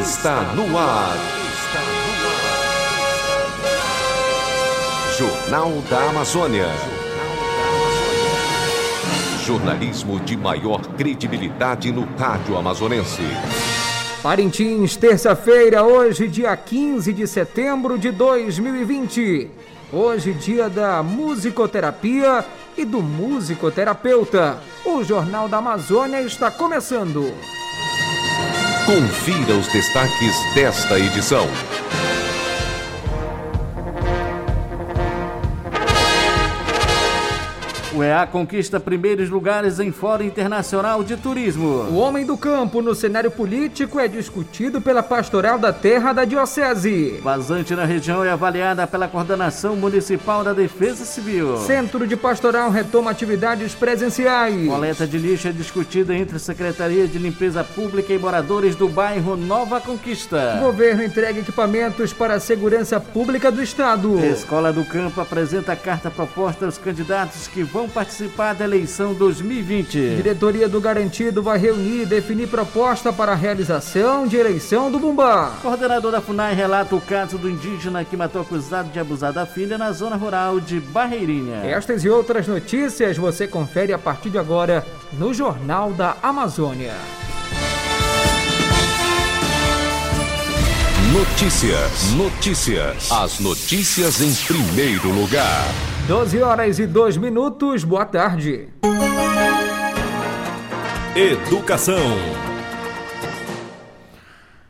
está no ar. Jornal da Amazônia. Jornalismo de maior credibilidade no rádio amazonense. Parintins, terça-feira, hoje, dia 15 de setembro de 2020. Hoje, dia da musicoterapia e do musicoterapeuta. O Jornal da Amazônia está começando. Confira os destaques desta edição. O EA conquista primeiros lugares em Fórum Internacional de Turismo. O homem do campo no cenário político é discutido pela Pastoral da Terra da Diocese. Vazante na região é avaliada pela Coordenação Municipal da Defesa Civil. Centro de Pastoral retoma atividades presenciais. Coleta de lixo é discutida entre Secretaria de Limpeza Pública e moradores do bairro Nova Conquista. Governo entrega equipamentos para a segurança pública do Estado. Escola do Campo apresenta carta proposta aos candidatos que vão participar da eleição 2020. Diretoria do Garantido vai reunir e definir proposta para a realização de eleição do Bumbá. Coordenador da FUNAI relata o caso do indígena que matou acusado de abusar da filha na zona rural de Barreirinha. Estas e outras notícias você confere a partir de agora no Jornal da Amazônia. Notícias, notícias. As notícias em primeiro lugar. 12 horas e 2 minutos, boa tarde. Educação.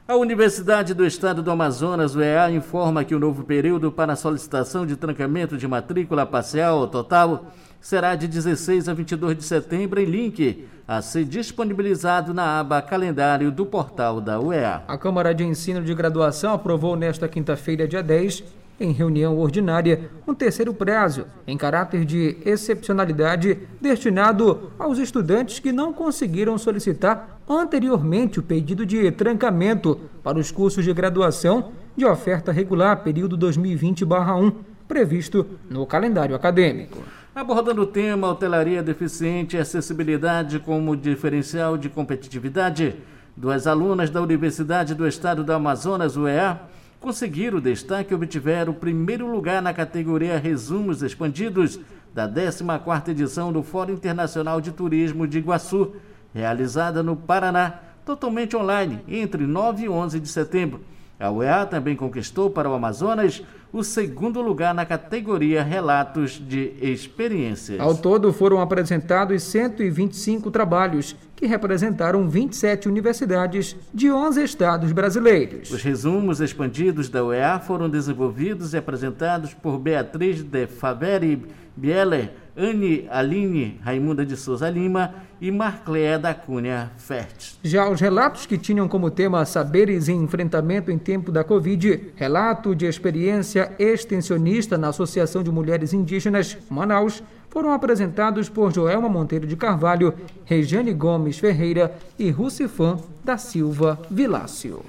A Universidade do Estado do Amazonas, UEA, informa que o novo período para a solicitação de trancamento de matrícula parcial ou total será de 16 a 22 de setembro em link a ser disponibilizado na aba calendário do portal da UEA. A Câmara de Ensino de Graduação aprovou nesta quinta-feira, dia 10, em reunião ordinária, um terceiro prazo, em caráter de excepcionalidade, destinado aos estudantes que não conseguiram solicitar anteriormente o pedido de trancamento para os cursos de graduação de oferta regular período 2020-1, previsto no calendário acadêmico. Abordando o tema hotelaria deficiente e acessibilidade como diferencial de competitividade, duas alunas da Universidade do Estado do Amazonas, UEA, conseguiram o destaque e obtiveram o primeiro lugar na categoria Resumos Expandidos da 14ª edição do Fórum Internacional de Turismo de Iguaçu, realizada no Paraná, totalmente online, entre 9 e 11 de setembro. A UEA também conquistou para o Amazonas o segundo lugar na categoria Relatos de Experiências. Ao todo foram apresentados 125 trabalhos, que representaram 27 universidades de 11 estados brasileiros. Os resumos expandidos da UEA foram desenvolvidos e apresentados por Beatriz de Faveri Bieler, Anne Aline Raimunda de Souza Lima e Marcléa da Cunha Fertes. Já os relatos que tinham como tema saberes em enfrentamento em tempo da Covid, relato de experiência extensionista na Associação de Mulheres Indígenas Manaus, foram apresentados por Joelma Monteiro de Carvalho, Regiane Gomes Ferreira e Rucifan da Silva Vilácio.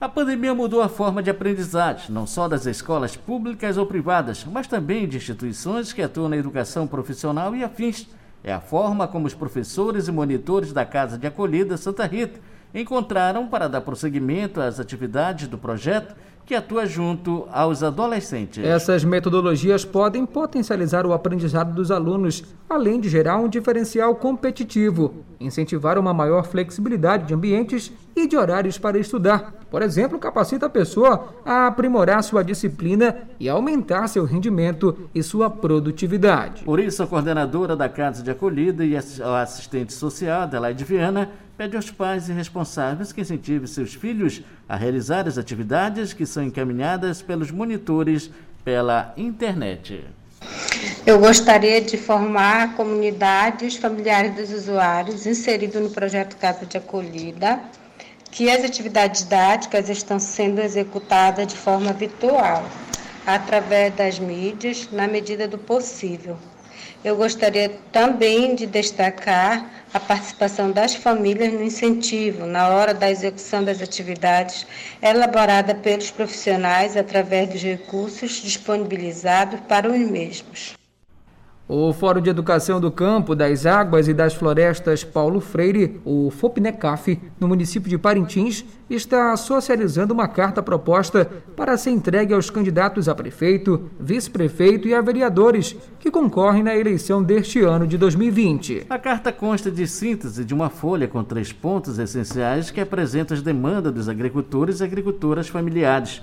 A pandemia mudou a forma de aprendizagem, não só das escolas públicas ou privadas, mas também de instituições que atuam na educação profissional e afins. É a forma como os professores e monitores da Casa de Acolhida Santa Rita encontraram para dar prosseguimento às atividades do projeto que atua junto aos adolescentes. Essas metodologias podem potencializar o aprendizado dos alunos, além de gerar um diferencial competitivo, incentivar uma maior flexibilidade de ambientes e de horários para estudar. Por exemplo, capacita a pessoa a aprimorar sua disciplina e aumentar seu rendimento e sua produtividade. Por isso, a coordenadora da Casa de Acolhida e a assistente social, Adelaide Viana, pede aos pais e responsáveis que incentivem seus filhos a realizar as atividades que são encaminhadas pelos monitores pela internet. Eu gostaria de formar a comunidade e os familiares dos usuários inseridos no projeto Casa de Acolhida, que as atividades didáticas estão sendo executadas de forma virtual, através das mídias, na medida do possível. Eu gostaria também de destacar a participação das famílias no incentivo na hora da execução das atividades elaborada pelos profissionais através dos recursos disponibilizados para os mesmos. O Fórum de Educação do Campo, das Águas e das Florestas Paulo Freire, o FOPNECAF, no município de Parintins, está socializando uma carta proposta para ser entregue aos candidatos a prefeito, vice-prefeito e a vereadores que concorrem na eleição deste ano de 2020. A carta consta de síntese de uma folha com três pontos essenciais que apresenta as demandas dos agricultores e agricultoras familiares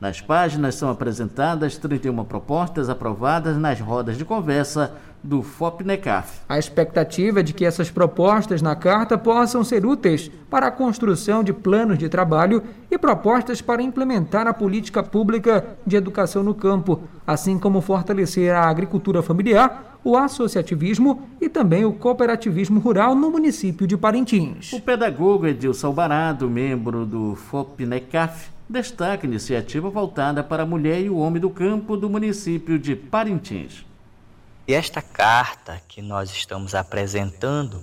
nas páginas são apresentadas 31 propostas aprovadas nas rodas de conversa do FOPNECAF. A expectativa é de que essas propostas na carta possam ser úteis para a construção de planos de trabalho e propostas para implementar a política pública de educação no campo, assim como fortalecer a agricultura familiar, o associativismo e também o cooperativismo rural no município de Parintins. O pedagogo Edilson Alvarado, membro do FOPNECAF, destaca a iniciativa voltada para a mulher e o homem do campo do município de Parintins. E esta carta que nós estamos apresentando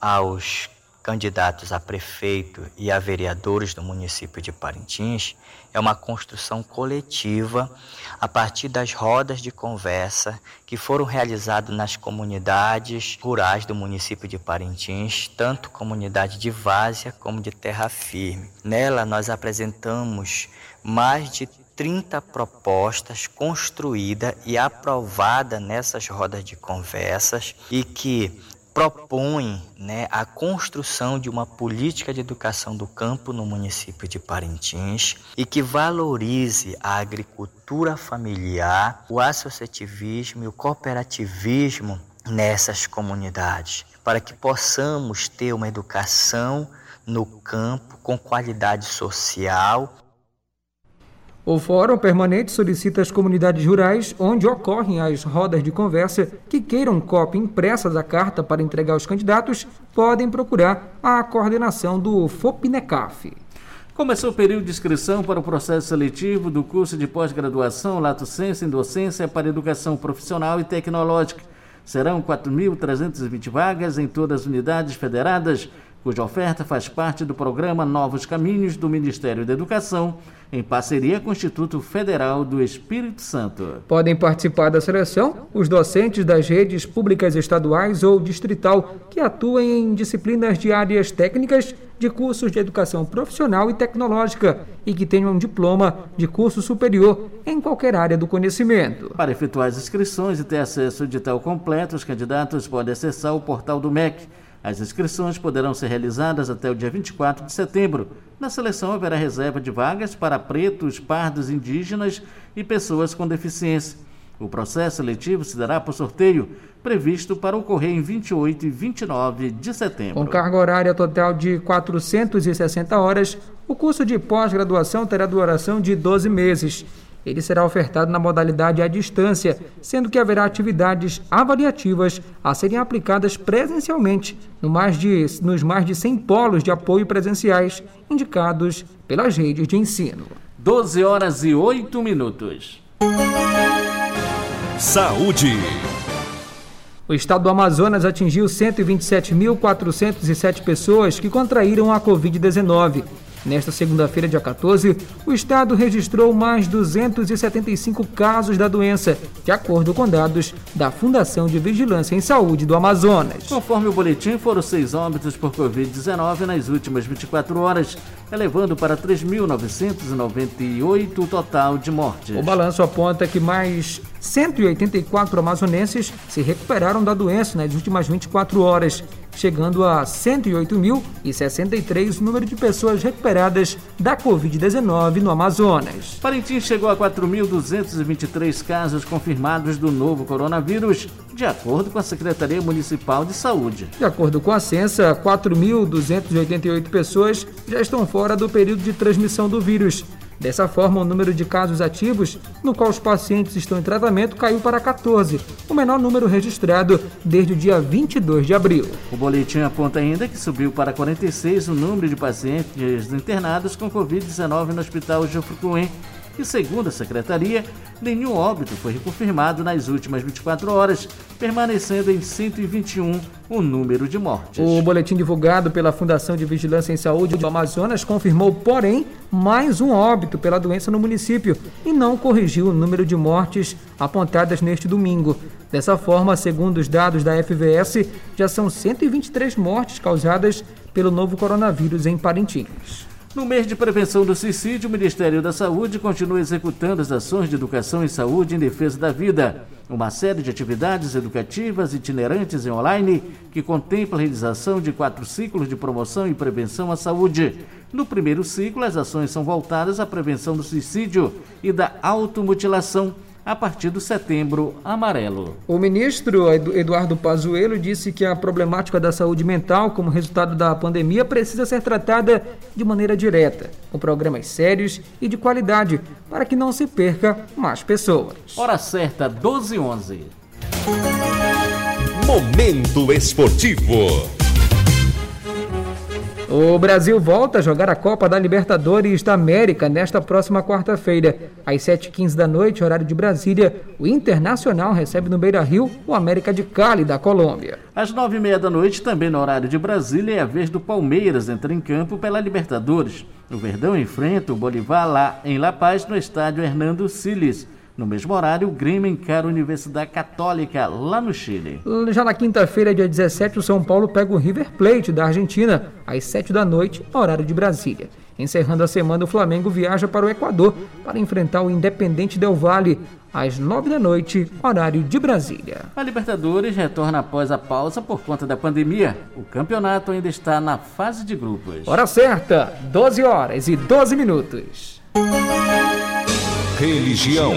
aos candidatos a prefeito e a vereadores do município de Parintins é uma construção coletiva a partir das rodas de conversa que foram realizadas nas comunidades rurais do município de Parintins, tanto comunidade de Várzea como de Terra Firme. Nela nós apresentamos mais de 30 propostas construídas e aprovadas nessas rodas de conversas e que propõe né, a construção de uma política de educação do campo no município de Parintins e que valorize a agricultura familiar, o associativismo e o cooperativismo nessas comunidades, para que possamos ter uma educação no campo com qualidade social o Fórum Permanente solicita às comunidades rurais onde ocorrem as rodas de conversa que queiram cópia impressa da carta para entregar aos candidatos podem procurar a coordenação do FOPNECAF. Começou o período de inscrição para o processo seletivo do curso de pós-graduação Lato Senso em Docência para Educação Profissional e Tecnológica. Serão 4.320 vagas em todas as unidades federadas cuja oferta faz parte do programa Novos Caminhos do Ministério da Educação, em parceria com o Instituto Federal do Espírito Santo. Podem participar da seleção os docentes das redes públicas estaduais ou distrital que atuem em disciplinas de áreas técnicas de cursos de educação profissional e tecnológica e que tenham um diploma de curso superior em qualquer área do conhecimento. Para efetuar as inscrições e ter acesso ao edital completo, os candidatos podem acessar o portal do MEC as inscrições poderão ser realizadas até o dia 24 de setembro. Na seleção haverá reserva de vagas para pretos, pardos, indígenas e pessoas com deficiência. O processo seletivo se dará por sorteio, previsto para ocorrer em 28 e 29 de setembro. Com carga horária total de 460 horas, o curso de pós-graduação terá duração de 12 meses ele será ofertado na modalidade à distância, sendo que haverá atividades avaliativas a serem aplicadas presencialmente no mais de, nos mais de 100 polos de apoio presenciais indicados pelas redes de ensino. 12 horas e 8 minutos. Saúde. O estado do Amazonas atingiu 127.407 pessoas que contraíram a Covid-19 Nesta segunda-feira, dia 14, o estado registrou mais 275 casos da doença, de acordo com dados da Fundação de Vigilância em Saúde do Amazonas. Conforme o boletim, foram seis óbitos por Covid-19 nas últimas 24 horas, elevando para 3.998 o total de mortes. O balanço aponta que mais 184 amazonenses se recuperaram da doença nas últimas 24 horas chegando a 108.063 o número de pessoas recuperadas da Covid-19 no Amazonas. Parintins chegou a 4.223 casos confirmados do novo coronavírus, de acordo com a Secretaria Municipal de Saúde. De acordo com a censa, 4.288 pessoas já estão fora do período de transmissão do vírus. Dessa forma, o número de casos ativos, no qual os pacientes estão em tratamento, caiu para 14, o menor número registrado desde o dia 22 de abril. O boletim aponta ainda que subiu para 46 o número de pacientes internados com Covid-19 no Hospital Jufrucuim, e, segundo a secretaria, nenhum óbito foi confirmado nas últimas 24 horas, permanecendo em 121 o número de mortes. O boletim divulgado pela Fundação de Vigilância em Saúde do Amazonas confirmou, porém, mais um óbito pela doença no município e não corrigiu o número de mortes apontadas neste domingo. Dessa forma, segundo os dados da FVS, já são 123 mortes causadas pelo novo coronavírus em Parintins. No mês de prevenção do suicídio, o Ministério da Saúde continua executando as ações de educação e saúde em defesa da vida. Uma série de atividades educativas itinerantes e online que contempla a realização de quatro ciclos de promoção e prevenção à saúde. No primeiro ciclo, as ações são voltadas à prevenção do suicídio e da automutilação a partir do setembro amarelo. O ministro Eduardo Pazuello disse que a problemática da saúde mental, como resultado da pandemia, precisa ser tratada de maneira direta, com programas sérios e de qualidade, para que não se perca mais pessoas. Hora certa, 12 11. Momento esportivo. O Brasil volta a jogar a Copa da Libertadores da América nesta próxima quarta-feira. Às 7h15 da noite, horário de Brasília, o Internacional recebe no Beira Rio o América de Cali, da Colômbia. Às 9h30 da noite, também no horário de Brasília, é a vez do Palmeiras entrar em campo pela Libertadores. O Verdão enfrenta o Bolivar lá em La Paz, no estádio Hernando Siles. No mesmo horário, o Grêmio encara a Universidade Católica, lá no Chile. Já na quinta-feira, dia 17, o São Paulo pega o River Plate, da Argentina, às 7 da noite, horário de Brasília. Encerrando a semana, o Flamengo viaja para o Equador para enfrentar o Independente Del Valle, às 9 da noite, horário de Brasília. A Libertadores retorna após a pausa por conta da pandemia. O campeonato ainda está na fase de grupos. Hora certa, 12 horas e 12 minutos. Religião.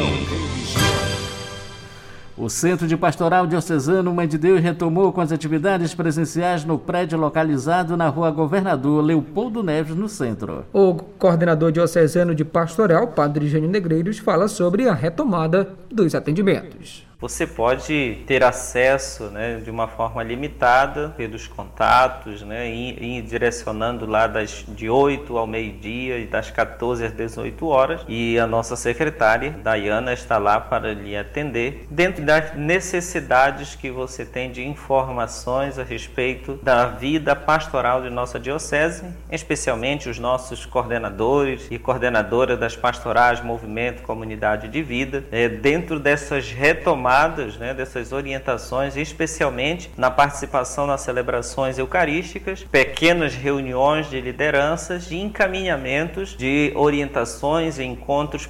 O Centro de Pastoral Diocesano Mãe de Deus retomou com as atividades presenciais no prédio localizado na rua Governador Leopoldo Neves, no centro. O coordenador diocesano de pastoral, Padre Gênio Negreiros, fala sobre a retomada dos atendimentos você pode ter acesso né, de uma forma limitada pelos contatos, né, e, direcionando lá das, de 8 ao meio-dia e das 14 às 18 horas. E a nossa secretária, Dayana, está lá para lhe atender dentro das necessidades que você tem de informações a respeito da vida pastoral de nossa diocese, especialmente os nossos coordenadores e coordenadoras das pastorais Movimento Comunidade de Vida, é, dentro dessas retomadas tomadas né, dessas orientações, especialmente na participação nas celebrações eucarísticas, pequenas reuniões de lideranças e encaminhamentos de orientações e encontros.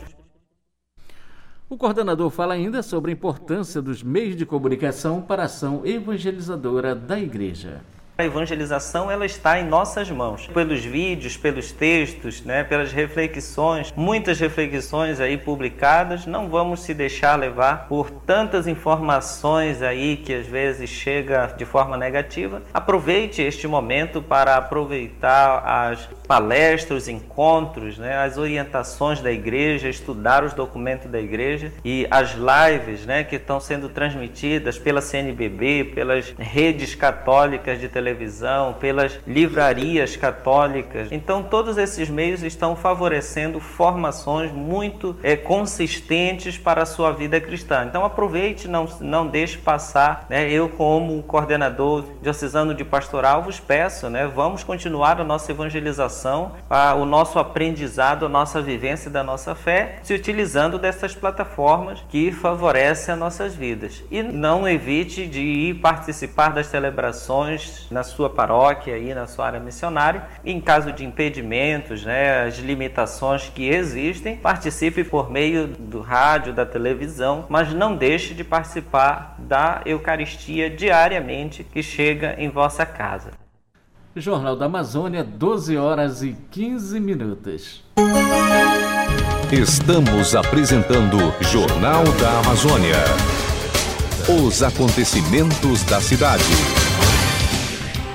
O coordenador fala ainda sobre a importância dos meios de comunicação para a ação evangelizadora da Igreja. A evangelização ela está em nossas mãos, pelos vídeos, pelos textos, né, pelas reflexões, muitas reflexões aí publicadas. Não vamos se deixar levar por tantas informações aí que às vezes chega de forma negativa. Aproveite este momento para aproveitar as palestras, encontros, né, as orientações da igreja, estudar os documentos da igreja e as lives, né, que estão sendo transmitidas pela CNBB, pelas redes católicas de televisão televisão, pelas livrarias católicas. Então, todos esses meios estão favorecendo formações muito é, consistentes para a sua vida cristã. Então, aproveite, não, não deixe passar. Né? Eu, como coordenador diocesano de pastoral, vos peço, né? vamos continuar a nossa evangelização, a, o nosso aprendizado, a nossa vivência da nossa fé, se utilizando dessas plataformas que favorecem as nossas vidas. E não evite de ir participar das celebrações na sua paróquia e na sua área missionária. Em caso de impedimentos, né, as limitações que existem, participe por meio do rádio, da televisão, mas não deixe de participar da Eucaristia diariamente que chega em vossa casa. Jornal da Amazônia, 12 horas e 15 minutos. Estamos apresentando Jornal da Amazônia. Os acontecimentos da cidade.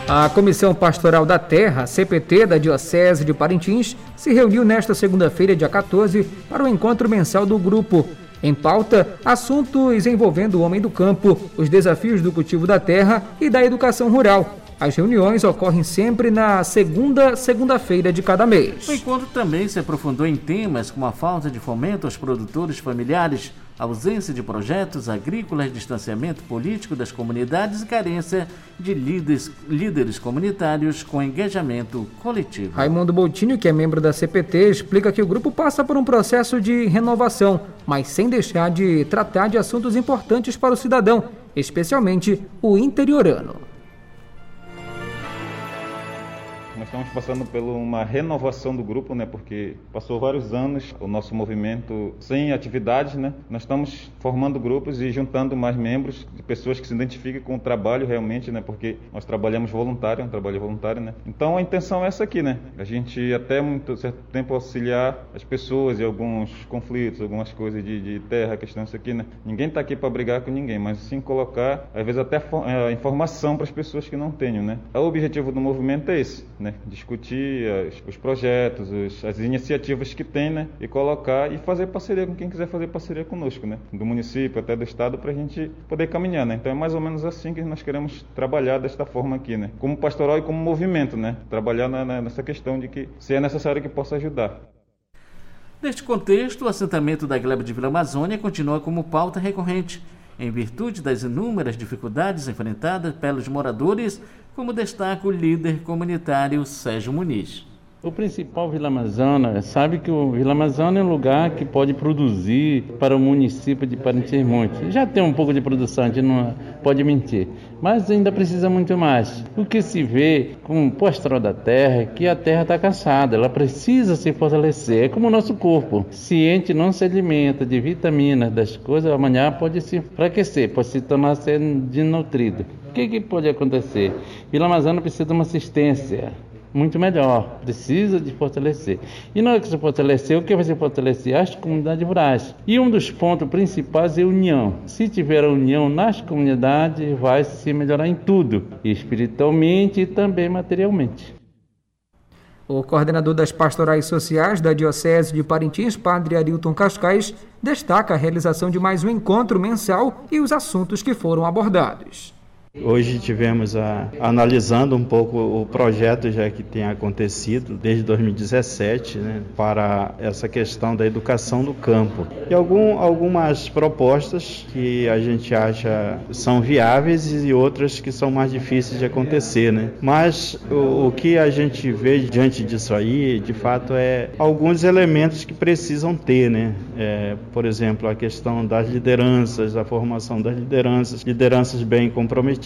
A Comissão Pastoral da Terra, CPT, da Diocese de Parintins, se reuniu nesta segunda-feira, dia 14, para o encontro mensal do grupo. Em pauta, assuntos envolvendo o homem do campo, os desafios do cultivo da terra e da educação rural. As reuniões ocorrem sempre na segunda segunda-feira de cada mês. O encontro também se aprofundou em temas como a falta de fomento aos produtores familiares, ausência de projetos agrícolas, distanciamento político das comunidades e carência de líderes, líderes comunitários com engajamento coletivo. Raimundo Boutinho, que é membro da CPT, explica que o grupo passa por um processo de renovação, mas sem deixar de tratar de assuntos importantes para o cidadão, especialmente o interiorano. Nós estamos passando por uma renovação do grupo, né? Porque passou vários anos o nosso movimento sem atividades, né? Nós estamos formando grupos e juntando mais membros, de pessoas que se identifiquem com o trabalho realmente, né? Porque nós trabalhamos voluntário, é um trabalho voluntário, né? Então a intenção é essa aqui, né? A gente até muito certo tempo auxiliar as pessoas em alguns conflitos, algumas coisas de, de terra, questão isso aqui, né? Ninguém está aqui para brigar com ninguém, mas sim colocar, às vezes até é, informação para as pessoas que não tenham, né? O objetivo do movimento é esse, né? Discutir as, os projetos, as, as, iniciativas que tem, né? E colocar e fazer parceria com quem quiser fazer parceria conosco, né? Do município até do estado para a gente poder caminhar, né? Então é mais ou menos assim que nós queremos trabalhar desta forma aqui, né? Como pastoral e como movimento, né? Trabalhar na, na, nessa questão de que se é necessário que possa ajudar. Neste contexto, o assentamento da Gleba de Vila Amazônia continua como pauta recorrente em virtude das inúmeras dificuldades enfrentadas pelos moradores, como destaca o líder comunitário Sérgio Muniz. O principal Vila Amazônia, sabe que o Vila Amazônia é um lugar que pode produzir para o município de Parintins muito. Já tem um pouco de produção, a gente não pode mentir, mas ainda precisa muito mais. O que se vê com o pós-astral da terra é que a terra está cansada, ela precisa se fortalecer. É como o nosso corpo. Se a gente não se alimenta de vitaminas, das coisas, amanhã pode se enfraquecer, pode se tornar desnutrido. O que, que pode acontecer? Vila Amazônia precisa de uma assistência muito melhor. Precisa de fortalecer. E na hora que se fortalecer, o que vai se fortalecer? As comunidades rurais. E um dos pontos principais é a união. Se tiver a união nas comunidades, vai se melhorar em tudo, espiritualmente e também materialmente. O coordenador das pastorais sociais da Diocese de Parintins, Padre Arilton Cascais, destaca a realização de mais um encontro mensal e os assuntos que foram abordados. Hoje tivemos a, analisando um pouco o projeto já que tem acontecido desde 2017 né, para essa questão da educação do campo e algum, algumas propostas que a gente acha são viáveis e outras que são mais difíceis de acontecer, né? Mas o, o que a gente vê diante disso aí, de fato, é alguns elementos que precisam ter, né? É, por exemplo, a questão das lideranças, a formação das lideranças, lideranças bem comprometidas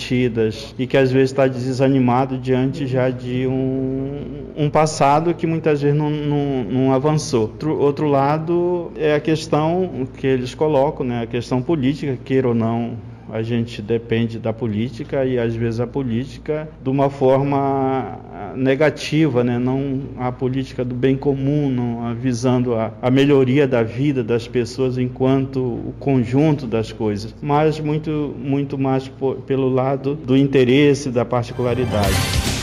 e que às vezes está desanimado diante já de um, um passado que muitas vezes não, não, não avançou. Outro, outro lado é a questão que eles colocam, né, a questão política, queira ou não a gente depende da política e às vezes a política de uma forma negativa, né? não a política do bem comum, não visando a, a melhoria da vida das pessoas enquanto o conjunto das coisas, mas muito, muito mais por, pelo lado do interesse, da particularidade.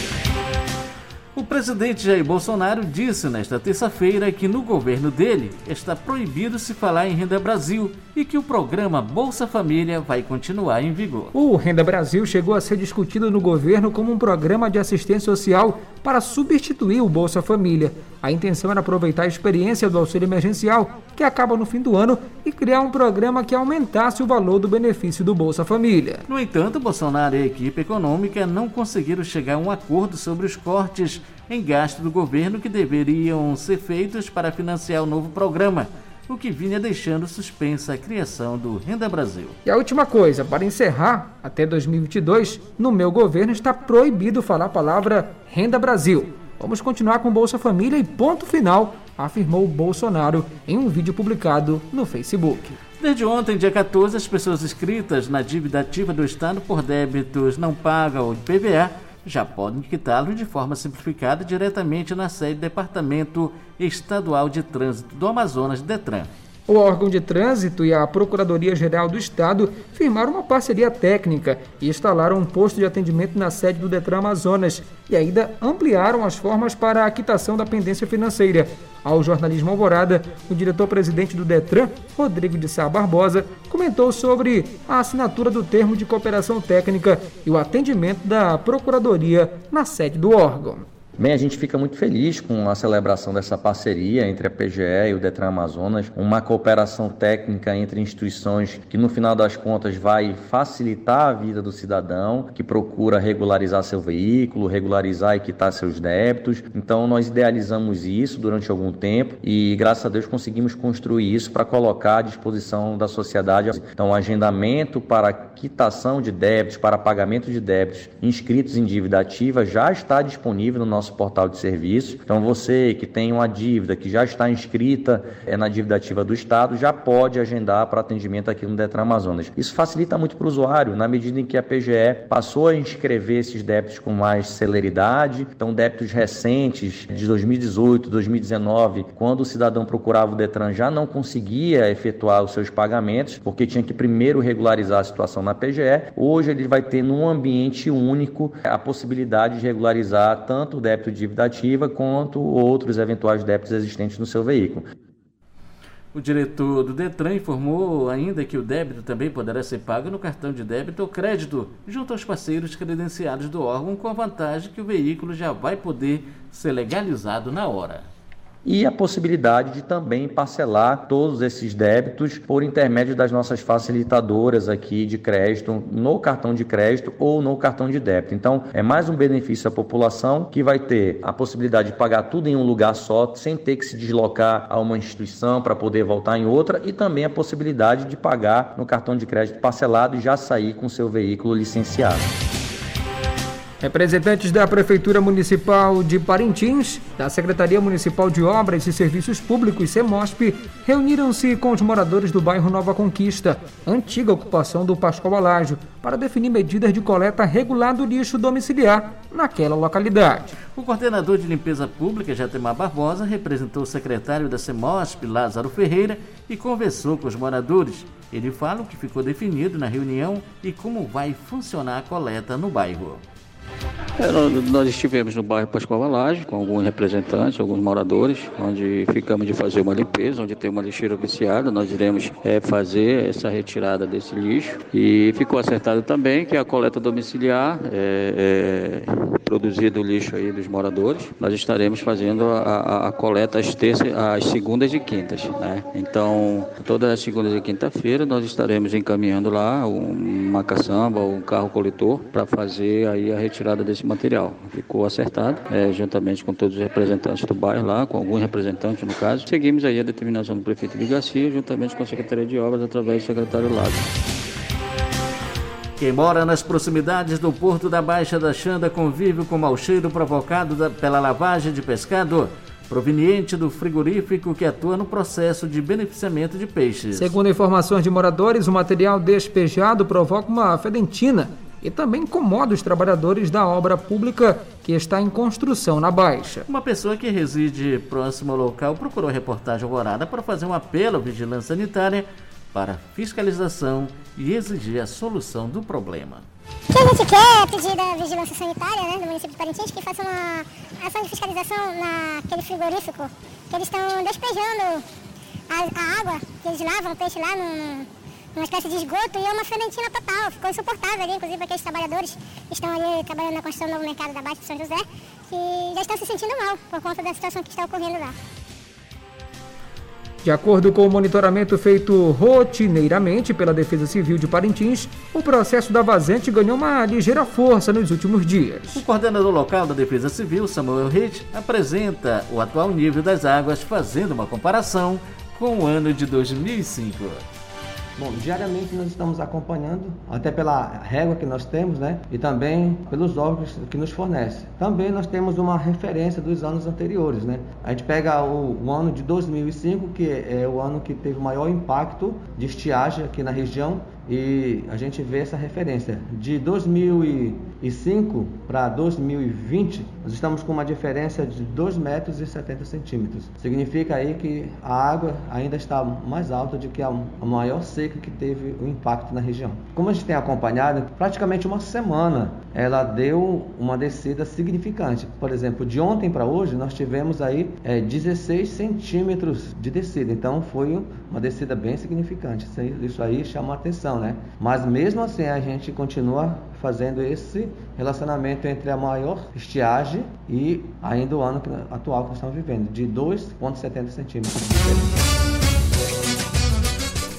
O presidente Jair Bolsonaro disse nesta terça-feira que no governo dele está proibido se falar em Renda Brasil e que o programa Bolsa Família vai continuar em vigor. O Renda Brasil chegou a ser discutido no governo como um programa de assistência social para substituir o Bolsa Família. A intenção era aproveitar a experiência do auxílio emergencial, que acaba no fim do ano, e criar um programa que aumentasse o valor do benefício do Bolsa Família. No entanto, Bolsonaro e a equipe econômica não conseguiram chegar a um acordo sobre os cortes em gasto do governo que deveriam ser feitos para financiar o novo programa o que vinha deixando suspensa a criação do Renda Brasil. E a última coisa, para encerrar, até 2022, no meu governo está proibido falar a palavra Renda Brasil. Vamos continuar com Bolsa Família e ponto final, afirmou Bolsonaro em um vídeo publicado no Facebook. Desde ontem, dia 14, as pessoas inscritas na dívida ativa do Estado por débitos não pagam o IPVA já podem quitá-lo de forma simplificada diretamente na sede do Departamento Estadual de Trânsito do Amazonas, DETRAN. O órgão de trânsito e a Procuradoria-Geral do Estado firmaram uma parceria técnica e instalaram um posto de atendimento na sede do Detran Amazonas e ainda ampliaram as formas para a quitação da pendência financeira. Ao jornalismo Alvorada, o diretor-presidente do Detran, Rodrigo de Sá Barbosa, comentou sobre a assinatura do termo de cooperação técnica e o atendimento da Procuradoria na sede do órgão. Bem, a gente fica muito feliz com a celebração dessa parceria entre a PGE e o Detran Amazonas, uma cooperação técnica entre instituições que, no final das contas, vai facilitar a vida do cidadão que procura regularizar seu veículo, regularizar e quitar seus débitos. Então, nós idealizamos isso durante algum tempo e, graças a Deus, conseguimos construir isso para colocar à disposição da sociedade. Então, o agendamento para quitação de débitos, para pagamento de débitos inscritos em dívida ativa já está disponível no nosso nosso portal de serviços. Então, você que tem uma dívida que já está inscrita é, na dívida ativa do Estado, já pode agendar para atendimento aqui no Detran Amazonas. Isso facilita muito para o usuário, na medida em que a PGE passou a inscrever esses débitos com mais celeridade. Então, débitos recentes de 2018, 2019, quando o cidadão procurava o Detran, já não conseguia efetuar os seus pagamentos, porque tinha que primeiro regularizar a situação na PGE. Hoje, ele vai ter num ambiente único a possibilidade de regularizar tanto o débito débito de dívida ativa quanto outros eventuais débitos existentes no seu veículo. O diretor do Detran informou ainda que o débito também poderá ser pago no cartão de débito ou crédito, junto aos parceiros credenciados do órgão, com a vantagem que o veículo já vai poder ser legalizado na hora e a possibilidade de também parcelar todos esses débitos por intermédio das nossas facilitadoras aqui de crédito no cartão de crédito ou no cartão de débito. Então, é mais um benefício à população que vai ter a possibilidade de pagar tudo em um lugar só, sem ter que se deslocar a uma instituição para poder voltar em outra e também a possibilidade de pagar no cartão de crédito parcelado e já sair com seu veículo licenciado. Representantes da Prefeitura Municipal de Parintins, da Secretaria Municipal de Obras e Serviços Públicos, CEMOSP, reuniram-se com os moradores do bairro Nova Conquista, antiga ocupação do Pascoal Alágio, para definir medidas de coleta regular do lixo domiciliar naquela localidade. O coordenador de limpeza pública, Jatemar Barbosa, representou o secretário da CEMOSP, Lázaro Ferreira, e conversou com os moradores. Ele fala o que ficou definido na reunião e como vai funcionar a coleta no bairro. É, nós estivemos no bairro Pascoal Laje com alguns representantes, alguns moradores, onde ficamos de fazer uma limpeza, onde tem uma lixeira viciada. Nós iremos é, fazer essa retirada desse lixo. E ficou acertado também que a coleta domiciliar, é, é, produzido o lixo aí dos moradores, nós estaremos fazendo a, a, a coleta às, terças, às segundas e quintas. Né? Então, todas as segundas e quinta-feira nós estaremos encaminhando lá uma caçamba, um carro coletor, para fazer aí a retirada retirada desse material. Ficou acertado, é, juntamente com todos os representantes do bairro lá, com alguns representantes no caso. Seguimos aí a determinação do prefeito de Garcia, juntamente com a Secretaria de Obras, através do secretário Lago. Quem mora nas proximidades do Porto da Baixa da Xanda convive com o mau cheiro provocado da, pela lavagem de pescado proveniente do frigorífico que atua no processo de beneficiamento de peixes. Segundo informações de moradores, o material despejado provoca uma fedentina e também incomoda os trabalhadores da obra pública que está em construção na Baixa. Uma pessoa que reside próximo ao local procurou a reportagem Alvorada para fazer um apelo à vigilância sanitária para fiscalização e exigir a solução do problema. O que a gente quer é pedir da vigilância sanitária né, do município de Parintins que faça uma ação de fiscalização naquele frigorífico que eles estão despejando a, a água que eles lavam o peixe lá no, uma espécie de esgoto e é uma ferentina total. Ficou insuportável ali, inclusive aqueles trabalhadores que estão ali trabalhando na construção do novo mercado da Baixa de São José, que já estão se sentindo mal por conta da situação que está ocorrendo lá. De acordo com o monitoramento feito rotineiramente pela Defesa Civil de Parintins, o processo da vazante ganhou uma ligeira força nos últimos dias. O coordenador local da Defesa Civil, Samuel Reid, apresenta o atual nível das águas, fazendo uma comparação com o ano de 2005. Bom, diariamente nós estamos acompanhando, até pela régua que nós temos, né? E também pelos órgãos que nos fornecem. Também nós temos uma referência dos anos anteriores, né? A gente pega o, o ano de 2005, que é o ano que teve o maior impacto de estiagem aqui na região, e a gente vê essa referência. De 2005 para 2020, nós estamos com uma diferença de 2 metros e 70 centímetros. Significa aí que a água ainda está mais alta do que a maior seca que teve o impacto na região. Como a gente tem acompanhado, praticamente uma semana ela deu uma descida significante. Por exemplo, de ontem para hoje nós tivemos aí é, 16 centímetros de descida. Então foi uma descida bem significante. Isso aí chama atenção, né? Mas mesmo assim a gente continua fazendo esse relacionamento entre a maior estiagem e ainda o ano atual que estamos vivendo, de 2,70 centímetros.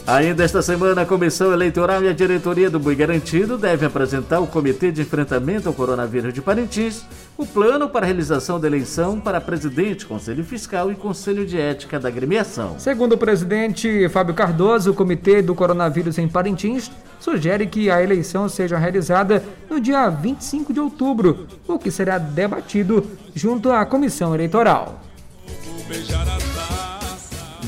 Ainda esta semana, a Comissão Eleitoral e a diretoria do Bui Garantido devem apresentar ao Comitê de Enfrentamento ao Coronavírus de Parintins o plano para a realização da eleição para presidente, Conselho Fiscal e Conselho de Ética da agremiação. Segundo o presidente Fábio Cardoso, o Comitê do Coronavírus em Parintins sugere que a eleição seja realizada no dia 25 de outubro, o que será debatido junto à comissão eleitoral.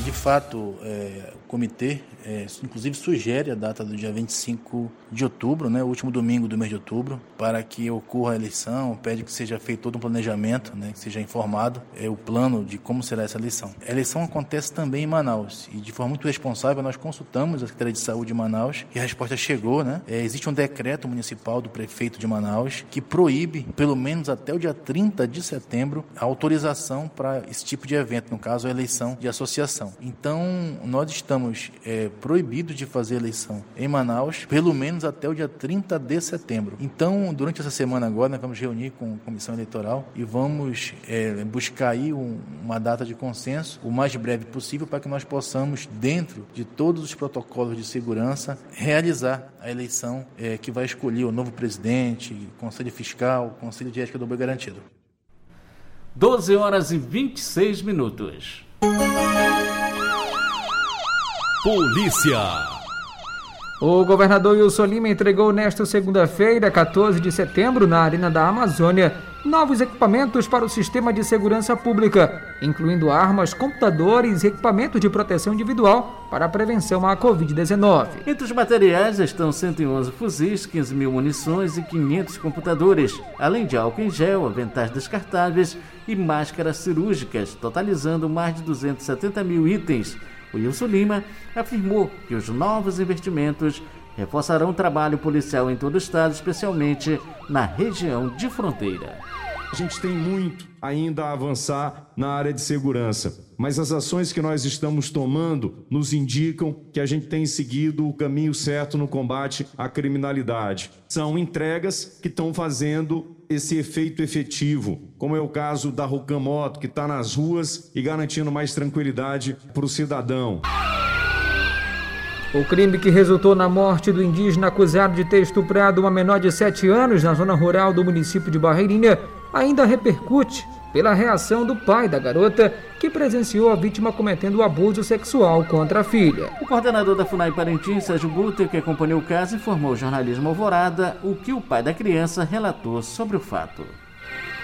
De fato, é, o comitê é, inclusive sugere a data do dia 25 de outubro, né, o último domingo do mês de outubro, para que ocorra a eleição, pede que seja feito todo um planejamento, né, que seja informado é, o plano de como será essa eleição. A eleição acontece também em Manaus e de forma muito responsável nós consultamos a Secretaria de Saúde de Manaus e a resposta chegou, né? É, existe um decreto municipal do prefeito de Manaus que proíbe, pelo menos até o dia 30 de setembro, a autorização para esse tipo de evento, no caso a eleição de associação. Então, nós estamos é, proibido de fazer eleição em Manaus, pelo menos até o dia 30 de setembro. Então, durante essa semana agora, nós vamos reunir com a comissão eleitoral e vamos é, buscar aí um, uma data de consenso o mais breve possível para que nós possamos, dentro de todos os protocolos de segurança, realizar a eleição é, que vai escolher o novo presidente, conselho fiscal, conselho de ética do boi garantido. 12 horas e 26 minutos. Polícia. O governador Wilson Lima entregou nesta segunda-feira, 14 de setembro, na Arena da Amazônia, novos equipamentos para o sistema de segurança pública, incluindo armas, computadores e equipamento de proteção individual para a prevenção à Covid-19. Entre os materiais estão 111 fuzis, 15 mil munições e 500 computadores, além de álcool em gel, aventais descartáveis e máscaras cirúrgicas, totalizando mais de 270 mil itens Wilson Lima afirmou que os novos investimentos reforçarão o trabalho policial em todo o estado, especialmente na região de fronteira. A gente tem muito ainda a avançar na área de segurança, mas as ações que nós estamos tomando nos indicam que a gente tem seguido o caminho certo no combate à criminalidade. São entregas que estão fazendo esse efeito efetivo, como é o caso da Rocamoto, que está nas ruas e garantindo mais tranquilidade para o cidadão. O crime que resultou na morte do indígena acusado de ter estuprado uma menor de 7 anos na zona rural do município de Barreirinha ainda repercute pela reação do pai da garota, que presenciou a vítima cometendo abuso sexual contra a filha. O coordenador da FUNAI Parintins, Sérgio Buter, que acompanhou o caso, informou ao jornalismo Alvorada o que o pai da criança relatou sobre o fato.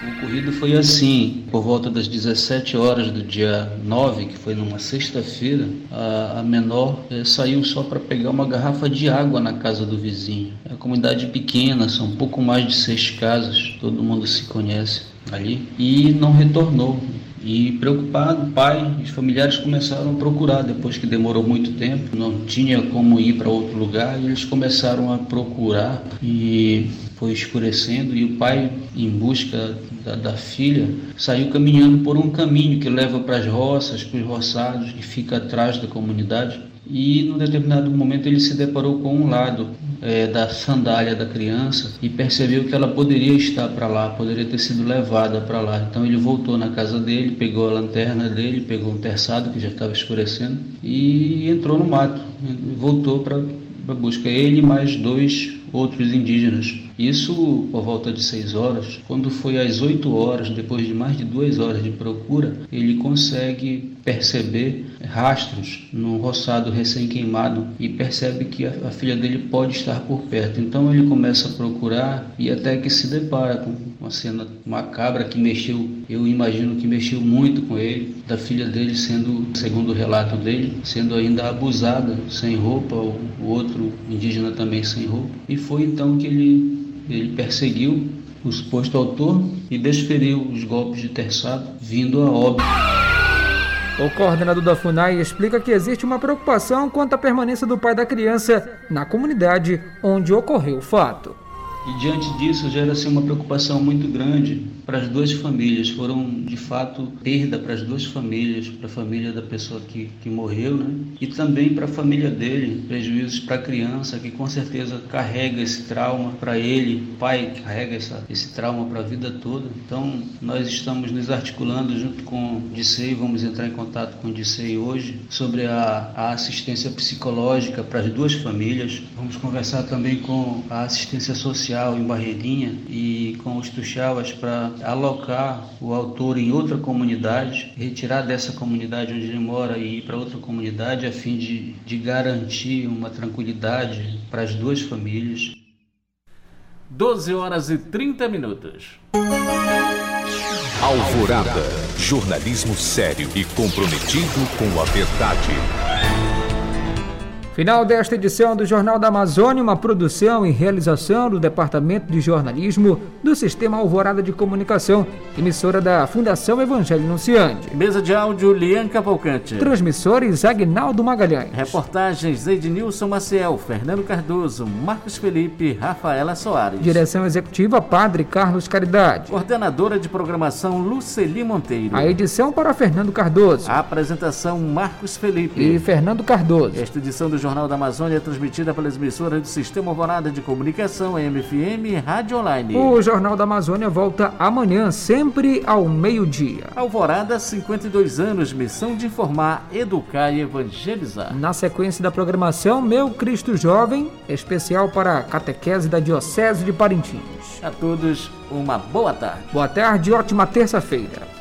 O ocorrido foi assim, por volta das 17 horas do dia 9, que foi numa sexta-feira, a, a, menor é, saiu só para pegar uma garrafa de água na casa do vizinho. É uma comunidade pequena, são pouco mais de seis casas, todo mundo se conhece ali, e não retornou. E preocupado, o pai e os familiares começaram a procurar depois que demorou muito tempo, não tinha como ir para outro lugar, e eles começaram a procurar e foi escurecendo e o pai, em busca da, da filha, saiu caminhando por um caminho que leva para as roças, para os roçados, que fica atrás da comunidade. E num determinado momento ele se deparou com um lado é, da sandália da criança e percebeu que ela poderia estar para lá, poderia ter sido levada para lá. Então ele voltou na casa dele, pegou a lanterna dele, pegou um terçado que já estava escurecendo e entrou no mato. Voltou para buscar ele e mais dois outros indígenas. Isso por volta de 6 horas. Quando foi às 8 horas, depois de mais de duas horas de procura, ele consegue perceber rastros no roçado recém-queimado e percebe que a, filha dele pode estar por perto. Então ele começa a procurar e até que se depara com uma cena macabra que mexeu, eu imagino que mexeu muito com ele, da filha dele sendo, segundo o relato dele, sendo ainda abusada, sem roupa, o outro indígena também sem roupa. E foi então que ele, ele perseguiu o suposto autor e desferiu os golpes de terçado, vindo a óbito. O coordenador da FUNAI explica que existe uma preocupação quanto à permanência do pai da criança na comunidade onde ocorreu o fato. E diante disso gera-se uma preocupação muito grande para as duas famílias. Foram de fato perda para as duas famílias, para a família da pessoa que, que morreu, né? E também para a família dele, prejuízos para a criança que com certeza carrega esse trauma para ele, pai carrega essa, esse trauma para a vida toda. Então nós estamos nos articulando junto com o DICEI, vamos entrar em contato com o DICEI hoje sobre a, a assistência psicológica para as duas famílias. Vamos conversar também com a assistência social social em Barreirinha e com os Tuxauas para alocar o autor em outra comunidade, retirar dessa comunidade onde ele mora e ir para outra comunidade a fim de, de garantir uma tranquilidade para as duas famílias. 12 horas e 30 minutos. Alvorada. Jornalismo sério e comprometido com a verdade. Final desta edição do Jornal da Amazônia, uma produção e realização do Departamento de Jornalismo do Sistema Alvorada de Comunicação, emissora da Fundação Evangelho Nunciante. Mesa de áudio, Lian Cavalcante. Transmissores, Agnaldo Magalhães. Reportagens, Ednilson Maciel, Fernando Cardoso, Marcos Felipe, Rafaela Soares. Direção Executiva, Padre Carlos Caridade. Coordenadora de Programação, Luceli Monteiro. A edição para Fernando Cardoso. A apresentação, Marcos Felipe. E Fernando Cardoso. Esta edição do Jornal da Amazônia é transmitida pelas emissoras do Sistema Alvorada de Comunicação, MFM e Rádio Online. O Jornal da Amazônia volta amanhã, sempre ao meio-dia. Alvorada, 52 anos, missão de informar, educar e evangelizar. Na sequência da programação, Meu Cristo Jovem, especial para a catequese da Diocese de Parintins. A todos, uma boa tarde. Boa tarde e ótima terça-feira.